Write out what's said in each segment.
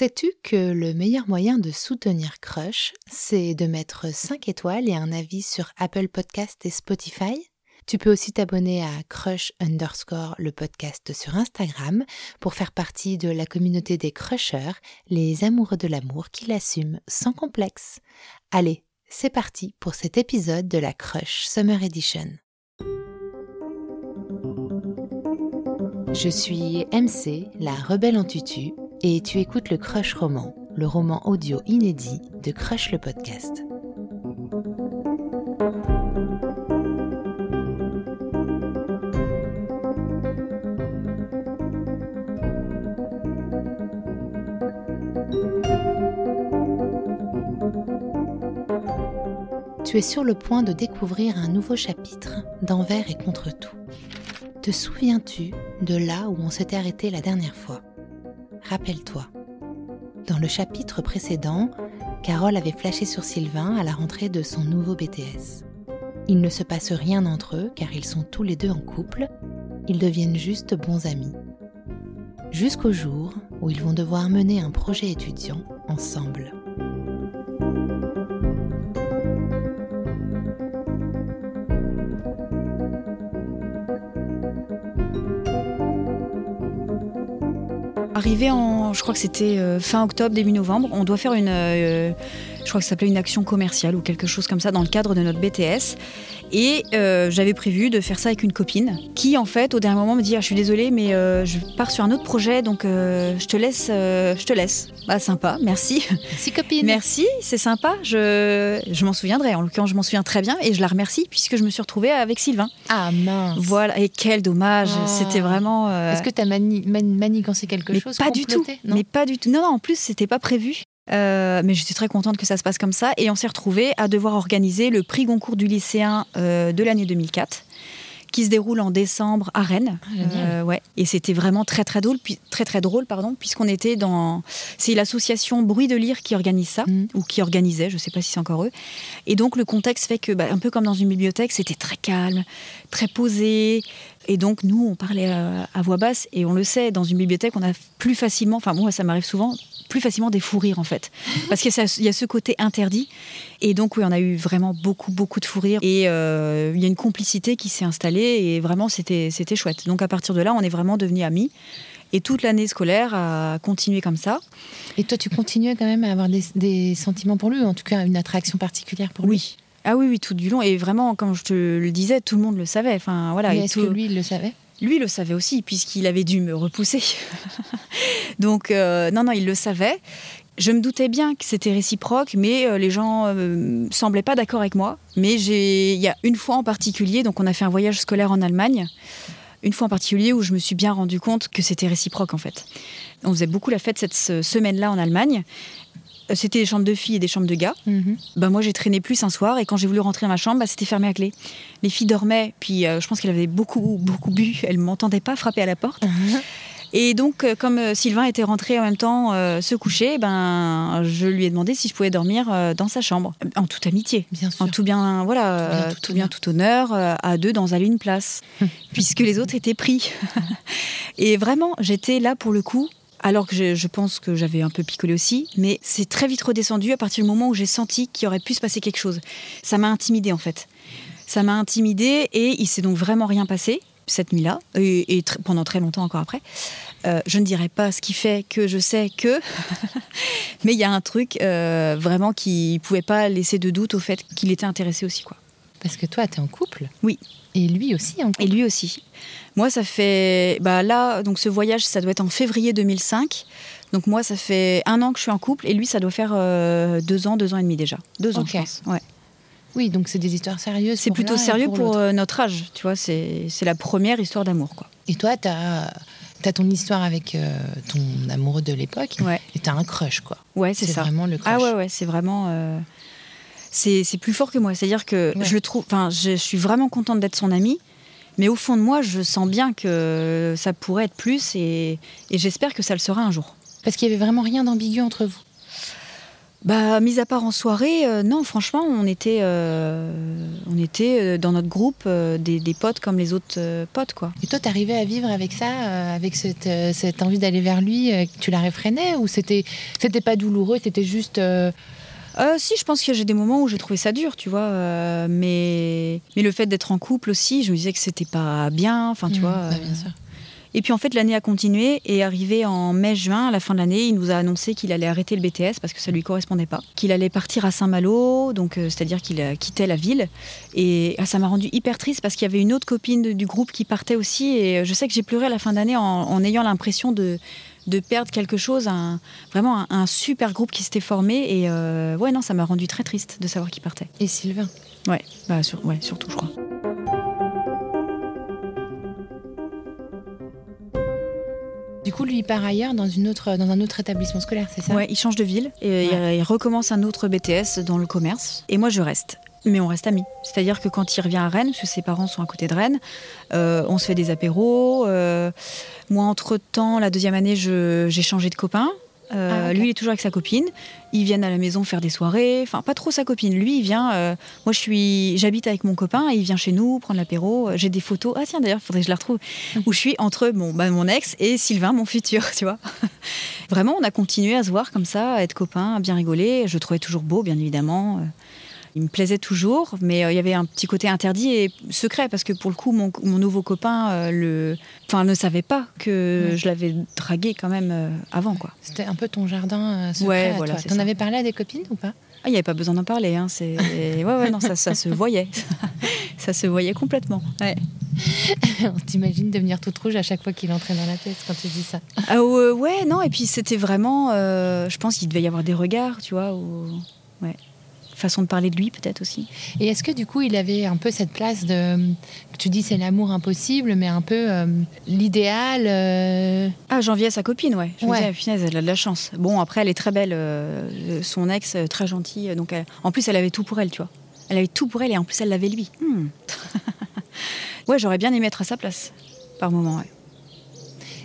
Sais-tu que le meilleur moyen de soutenir Crush, c'est de mettre 5 étoiles et un avis sur Apple Podcast et Spotify? Tu peux aussi t'abonner à Crush underscore le podcast sur Instagram pour faire partie de la communauté des crushers, les amoureux de l'amour qui l'assument sans complexe. Allez, c'est parti pour cet épisode de la Crush Summer Edition. Je suis MC, la rebelle en tutu, et tu écoutes le Crush Roman, le roman audio inédit de Crush le podcast. Tu es sur le point de découvrir un nouveau chapitre d'Envers et contre tout. Te souviens-tu de là où on s'était arrêté la dernière fois? Rappelle-toi. Dans le chapitre précédent, Carole avait flashé sur Sylvain à la rentrée de son nouveau BTS. Il ne se passe rien entre eux car ils sont tous les deux en couple, ils deviennent juste bons amis. Jusqu'au jour où ils vont devoir mener un projet étudiant ensemble. Arrivé en, je crois que c'était euh, fin octobre, début novembre, on doit faire une, euh, je crois que ça s'appelait une action commerciale ou quelque chose comme ça dans le cadre de notre BTS. Et euh, j'avais prévu de faire ça avec une copine qui, en fait, au dernier moment me dit ah, Je suis désolée, mais euh, je pars sur un autre projet, donc euh, je te laisse. je te laisse. Bah, sympa, merci. Merci, copine. Merci, c'est sympa. Je, je m'en souviendrai. En l'occurrence, je m'en souviens très bien et je la remercie puisque je me suis retrouvée avec Sylvain. Ah mince. Voilà, et quel dommage. Oh. C'était vraiment. Est-ce que tu as mani manigancé quelque mais chose pas du tout. Non? Mais pas du tout. Non, non, en plus, c'était pas prévu. Euh, mais je suis très contente que ça se passe comme ça. Et on s'est retrouvés à devoir organiser le prix Goncourt du lycéen euh, de l'année 2004 qui se déroule en décembre à Rennes. Euh, ouais. Et c'était vraiment très très drôle, puis, très très drôle pardon, puisqu'on était dans. C'est l'association Bruit de Lire qui organise ça, Mhm. ou qui organisait, je ne sais pas si c'est encore eux. Et donc le contexte fait que, bah, un peu comme dans une bibliothèque, c'était très calme, très posé. Et donc nous, on parlait à, à voix basse, et on le sait, dans une bibliothèque, on a plus facilement, enfin moi ça m'arrive souvent, plus facilement des fous rires en fait. Parce qu'il y y a ce côté interdit. Et donc oui, on a eu vraiment beaucoup, beaucoup de fous rires. Et euh, il y a une complicité qui s'est installée, et vraiment c'était chouette. Donc à partir de là, on est vraiment devenus amis. Et toute l'année scolaire a continué comme ça. Et toi, tu continues quand même à avoir des, des sentiments pour lui, ou en tout cas une attraction particulière pour lui? Oui. Ah oui, oui, tout du long. Et vraiment, comme je te le disais, tout le monde le savait. Enfin, voilà. Est-ce tout- que lui, il le savait? Lui le savait aussi, puisqu'il avait dû me repousser. Donc, euh, non, non, il le savait. Je me doutais bien que c'était réciproque, mais euh, les gens euh, semblaient pas d'accord avec moi. Mais il y a une fois en particulier, donc on a fait un voyage scolaire en Allemagne. Une fois en particulier où je me suis bien rendu compte que c'était réciproque en fait. On faisait beaucoup la fête cette se- semaine-là en Allemagne. C'était des chambres de filles et des chambres de gars. Mhm. Bah, moi, j'ai traîné plus un soir et quand j'ai voulu rentrer dans ma chambre, bah, c'était fermé à clé. Les filles dormaient, puis euh, je pense qu'elles avaient beaucoup, beaucoup bu. Elles ne m'entendaient pas frapper à la porte. Et donc, euh, comme euh, Sylvain était rentré en même temps euh, se coucher, ben, je lui ai demandé si je pouvais dormir euh, dans sa chambre, en toute amitié. Bien sûr. En tout bien, voilà, Tout bien, tout tout bien, honneur. tout honneur, euh, à deux dans une place, puisque les autres étaient pris. Et vraiment, j'étais là pour le coup, alors que je, pense que j'avais un peu picolé aussi, mais c'est très vite redescendu à partir du moment où j'ai senti qu'il aurait pu se passer quelque chose. Ça m'a intimidée en fait. Ça m'a intimidée et il s'est donc vraiment rien passé cette nuit-là et, pendant très longtemps encore après. Euh, je ne dirais pas ce qui fait que je sais que, mais il y a un truc euh, vraiment qui pouvait pas laisser de doute au fait qu'il était intéressé aussi quoi. Parce que toi, tu es en couple Oui. Et lui aussi en couple Et lui aussi. Moi, ça fait. Bah là, donc ce voyage, ça doit être en février 2005. Donc moi, ça fait un an que je suis en couple et lui, ça doit faire euh, deux ans, deux ans et demi déjà. Deux ans, Ok. je pense. Ouais. Oui, donc c'est des histoires sérieuses. C'est plutôt sérieux pour, euh, notre âge, tu vois. C'est c'est la première histoire d'amour, quoi. Et toi, tu as, ton histoire avec euh, ton amoureux de l'époque. Ouais. Et tu as un crush, quoi. Ouais, c'est ça. vraiment le crush. Ah ouais, ouais, c'est vraiment. C'est c'est plus fort que moi. C'est-à-dire que Ouais. je le trouve. Enfin, je suis vraiment contente d'être son amie. Mais au fond de moi, je sens bien que ça pourrait être plus et, et j'espère que ça le sera un jour. Parce qu'il y avait vraiment rien d'ambigu entre vous? Bah, mis à part en soirée, euh, non, franchement, on était, euh, on était euh, dans notre groupe des, des, potes comme les autres potes, quoi. Et toi, t'arrivais à vivre avec ça, avec cette, cette envie d'aller vers lui, tu la réfrénais ou c'était, c'était pas douloureux, c'était juste. Si, je pense que j'ai des moments où j'ai trouvé ça dur, tu vois. mais, mais le fait d'être en couple aussi, je me disais que c'était pas bien, enfin, tu mmh, vois. bien sûr. Et puis en fait, l'année a continué et arrivé en mai-juin, à la fin de l'année, il nous a annoncé qu'il allait arrêter le BTS parce que ça lui correspondait pas, qu'il allait partir à Saint-Malo, donc euh, c'est-à-dire qu'il quittait la ville. Et ah, ça m'a rendu hyper triste parce qu'il y avait une autre copine du groupe qui partait aussi. Et euh, je sais que j'ai pleuré à la fin d'année en, en ayant l'impression de de perdre quelque chose, un, vraiment un, super groupe qui s'était formé. Et euh, ouais, non, ça m'a rendu très triste de savoir qu'il partait. Et Sylvain Ouais, bah, ouais, surtout, je crois. Du coup, lui, part ailleurs dans, une autre, dans un autre établissement scolaire, c'est ça? Ouais, il change de ville et il, recommence un autre BTS dans le commerce. Et moi, je reste. Mais on reste amis. C'est-à-dire que quand il revient à Rennes, parce que ses parents sont à côté de Rennes, euh, on se fait des apéros. Euh, moi, entre-temps, la deuxième année, j'ai changé de copain. Euh, ah, lui, il est toujours avec sa copine. Ils viennent à la maison faire des soirées. Enfin, pas trop sa copine. Lui, il vient. Moi, je suis, j'habite avec mon copain. Et il vient chez nous prendre l'apéro. J'ai des photos. Ah tiens, d'ailleurs, faudrait que je la retrouve. où je suis entre bon, bah, mon ex et Sylvain, mon futur. Tu vois. Vraiment, on a continué à se voir comme ça, à être copains, à bien rigoler. Je le trouvais toujours beau, bien évidemment. Il me plaisait toujours, mais euh, il y avait un petit côté interdit et secret parce que pour le coup, mon, nouveau copain euh, le, enfin, ne savait pas que je l'avais dragué quand même euh, avant. quoi. C'était un peu ton jardin secret. Ouais, voilà. T'en avais parlé à des copines ou pas? Ah, il n'y avait pas besoin d'en parler. Hein. C'est... ouais, ouais, non, ça, ça se voyait. ça se voyait complètement. Ouais. On t'imagine devenir toute rouge à chaque fois qu'il entrait dans la tête quand tu dis ça. Ah, ouais, non. Et puis c'était vraiment. je pense qu'il devait y avoir des regards, tu vois. Ouais façon de parler de lui peut-être aussi. Et est-ce que du coup il avait un peu cette place de, tu dis c'est l'amour impossible, mais un peu euh, l'idéal euh... Ah à sa copine, ouais. Je ouais. me elle a de la chance. Bon après elle est très belle, euh, son ex très gentille, donc en plus elle avait tout pour elle, tu vois. Elle avait tout pour elle et en plus elle l'avait lui. Hmm. ouais j'aurais bien aimé être à sa place par moment. Ouais.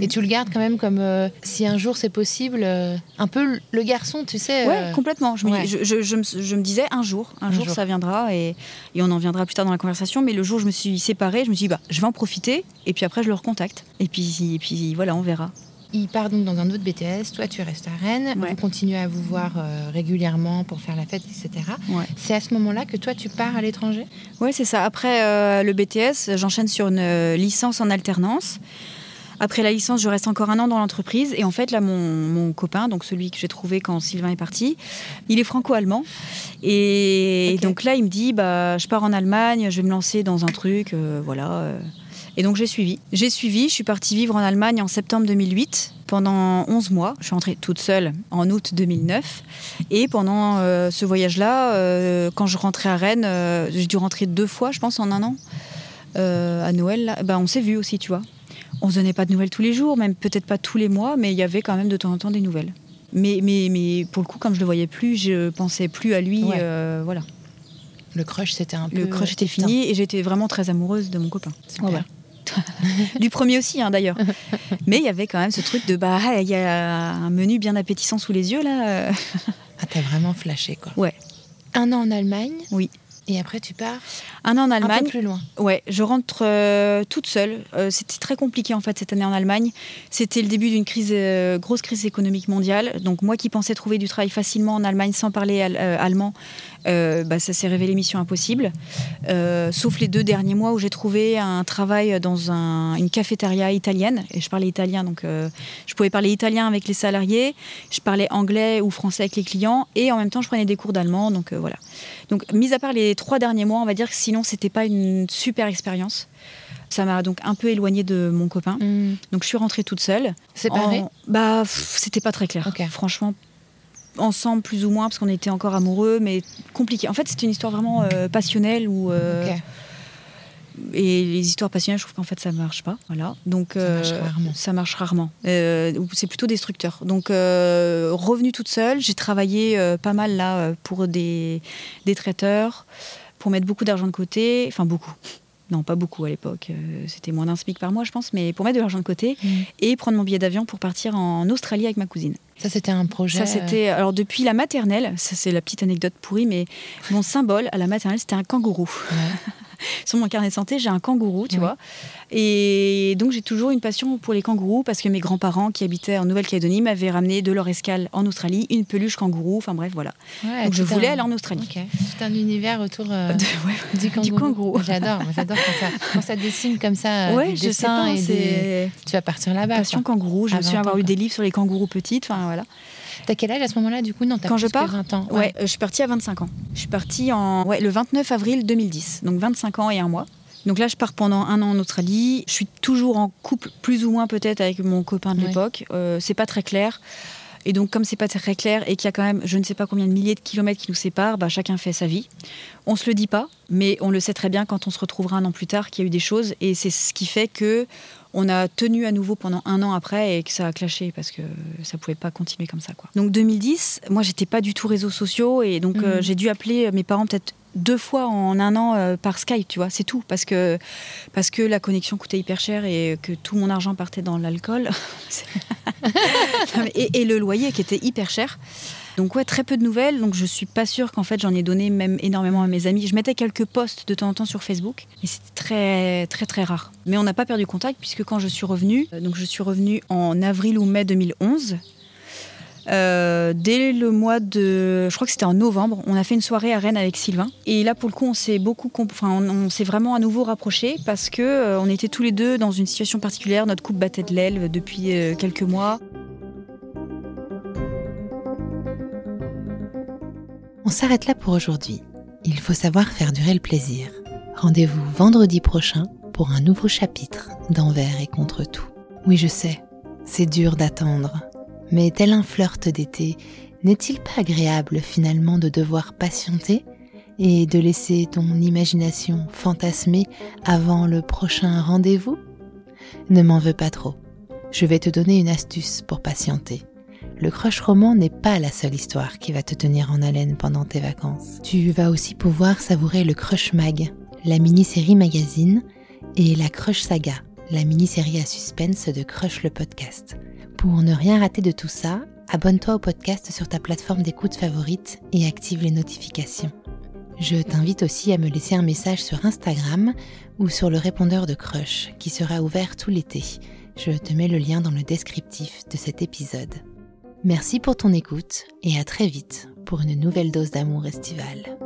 Et tu le gardes quand même comme euh, si un jour c'est possible, euh, un peu le garçon, tu sais. Ouais, euh, complètement. Je, me, je, me, disais un jour, un, jour, ça viendra et, et, on en viendra plus tard dans la conversation. Mais le jour où je me suis séparée, je me suis dit, bah, je vais en profiter et puis après je le recontacte. Et puis, et puis voilà, on verra. Il part donc dans un autre BTS, toi tu restes à Rennes, vous continuez à vous voir régulièrement pour faire la fête, etc. C'est à ce moment-là que toi tu pars à l'étranger? Oui, c'est ça. Après le BTS, j'enchaîne sur une licence en alternance. Après la licence, je reste encore un an dans l'entreprise. Et en fait, là, mon, copain, donc celui que j'ai trouvé quand Sylvain est parti, il est franco-allemand. Et donc là, il me dit, bah, je pars en Allemagne, je vais me lancer dans un truc, euh, voilà. Euh. Et donc j'ai suivi. J'ai suivi, je suis partie vivre en Allemagne en septembre 2008 pendant 11 mois. Je suis rentrée toute seule en août 2009. Et pendant euh, ce voyage-là, quand je rentrais à Rennes, j'ai dû rentrer deux fois, je pense, en un an. à Noël, bah, on s'est vu aussi, tu vois on se donnait pas de nouvelles tous les jours, même peut-être pas tous les mois, mais il y avait quand même de temps en temps des nouvelles. Mais, mais, mais pour le coup, comme je le voyais plus, je pensais plus à lui. Euh, voilà. Le crush, c'était un peu. Le crush était fini et j'étais vraiment très amoureuse de mon copain. du premier aussi, hein, d'ailleurs. Mais il y avait quand même ce truc de bah, il y a un menu bien appétissant sous les yeux là. ah, t'as vraiment flashé quoi. Ouais. Un an en Allemagne. Oui. Et après, tu pars Un an en Allemagne. Un peu plus loin. Ouais, je rentre euh, toute seule. Euh, c'était très compliqué en fait cette année en Allemagne. C'était le début d'une crise, euh, grosse crise économique mondiale. Donc moi qui pensais trouver du travail facilement en Allemagne sans parler allemand, bah, ça s'est révélé mission impossible. sauf les deux derniers mois où j'ai trouvé un travail dans une cafétéria italienne. Et je parlais italien, donc je pouvais parler italien avec les salariés. Je parlais anglais ou français avec les clients. Et en même temps, je prenais des cours d'allemand. Donc voilà. Donc, mis à part les trois derniers mois, on va dire que sinon, c'était pas une super expérience. Ça m'a donc un peu éloignée de mon copain. Hmm. Donc, je suis rentrée toute seule. Séparée Bah, c'était pas très clair. Franchement, ensemble plus ou moins, parce qu'on était encore amoureux, mais compliqué. En fait, c'était une histoire vraiment euh, passionnelle où. Euh, et les histoires passionnelles, je trouve qu'en fait, ça marche pas. Voilà. Donc, ça marche euh, rarement. Ça marche rarement. C'est plutôt destructeur. Donc, revenue toute seule, j'ai travaillé pas mal là pour des, des traiteurs, pour mettre beaucoup d'argent de côté. Enfin, beaucoup. Non, pas beaucoup à l'époque. Euh, c'était moins d'un SMIC par mois, je pense, mais pour mettre de l'argent de côté Mm. et prendre mon billet d'avion pour partir en Australie avec ma cousine. Ça, c'était un projet. Ça, c'était. Alors, depuis la maternelle, ça, c'est la petite anecdote pourrie, mais mon symbole à la maternelle, c'était un kangourou. euh, ouais. Sur mon carnet de santé, j'ai un kangourou, tu Oui. vois. Et donc, j'ai toujours une passion pour les kangourous parce que mes grands-parents qui habitaient en Nouvelle-Calédonie m'avaient ramené de leur escale en Australie une peluche kangourou. Enfin, bref, voilà. Ouais, donc, je voulais un- aller en Australie. Tout un univers autour euh, De- ouais. du kangourou. kangourou. J'adore, j'adore quand ça, quand ça dessine comme ça, euh, Ouais, des je sais pas, et des... c'est Tu vas partir là-bas. passion quoi. kangourou. Je me souviens 20 avoir eu des livres sur les kangourous petites. Enfin, voilà. T'as quel âge à ce moment-là, du coup? Non, Quand je pars 20 ans. Ouais, euh, je suis partie à 25 ans. Je suis partie en, ouais, le 29 avril 2010, donc 25 ans et un mois. Donc là, je pars pendant un an en Australie. Je suis toujours en couple, plus ou moins peut-être, avec mon copain de Ouais. l'époque. Euh, c'est pas très clair. Et donc, comme c'est pas très clair et qu'il y a quand même, je ne sais pas combien de milliers de kilomètres qui nous séparent, bah, chacun fait sa vie. On se le dit pas, mais on le sait très bien quand on se retrouvera un an plus tard qu'il y a eu des choses. Et c'est ce qui fait que on a tenu à nouveau pendant un an après et que ça a clashé parce que ça pouvait pas continuer comme ça. Quoi. Donc 2010, moi j'étais pas du tout réseaux sociaux et donc euh, Mhm. j'ai dû appeler mes parents peut-être deux fois en un an euh, par Skype, tu vois, c'est tout parce que parce que la connexion coûtait hyper cher et que tout mon argent partait dans l'alcool et le loyer qui était hyper cher. Donc ouais, très peu de nouvelles. Donc je suis pas sûre qu'en fait j'en ai donné même énormément à mes amis. Je mettais quelques posts de temps en temps sur Facebook, mais c'était très très très rare. Mais on n'a pas perdu contact puisque quand je suis revenue, euh, donc je suis revenue en avril ou mai 2011. euh, dès le mois de, je crois que c'était en novembre, on a fait une soirée à Rennes avec Sylvain. Et là, pour le coup, on s'est beaucoup, enfin, on, s'est vraiment à nouveau rapprochés parce que euh, on était tous les deux dans une situation particulière. Notre couple battait de l'aile depuis quelques mois. S'arrête là pour aujourd'hui. Il faut savoir faire durer le plaisir. Rendez-vous vendredi prochain pour un nouveau chapitre d'Envers et contre tout. Oui, je sais, c'est dur d'attendre. Mais tel un flirt d'été, n'est-il pas agréable finalement de devoir patienter et de laisser ton imagination fantasmer avant le prochain rendez-vous? Ne m'en veux pas trop. Je vais te donner une astuce pour patienter. Le crush roman n'est pas la seule histoire qui va te tenir en haleine pendant tes vacances. Tu vas aussi pouvoir savourer le Crush Mag, la mini-série magazine, et la Crush Saga, la mini-série à suspense de Crush le podcast. Pour ne rien rater de tout ça, abonne-toi au podcast sur ta plateforme d'écoute favorite et active les notifications. Je t'invite aussi à me laisser un message sur Instagram ou sur le répondeur de Crush qui sera ouvert tout l'été. Je te mets le lien dans le descriptif de cet épisode. Merci pour ton écoute et à très vite pour une nouvelle dose d'amour estival.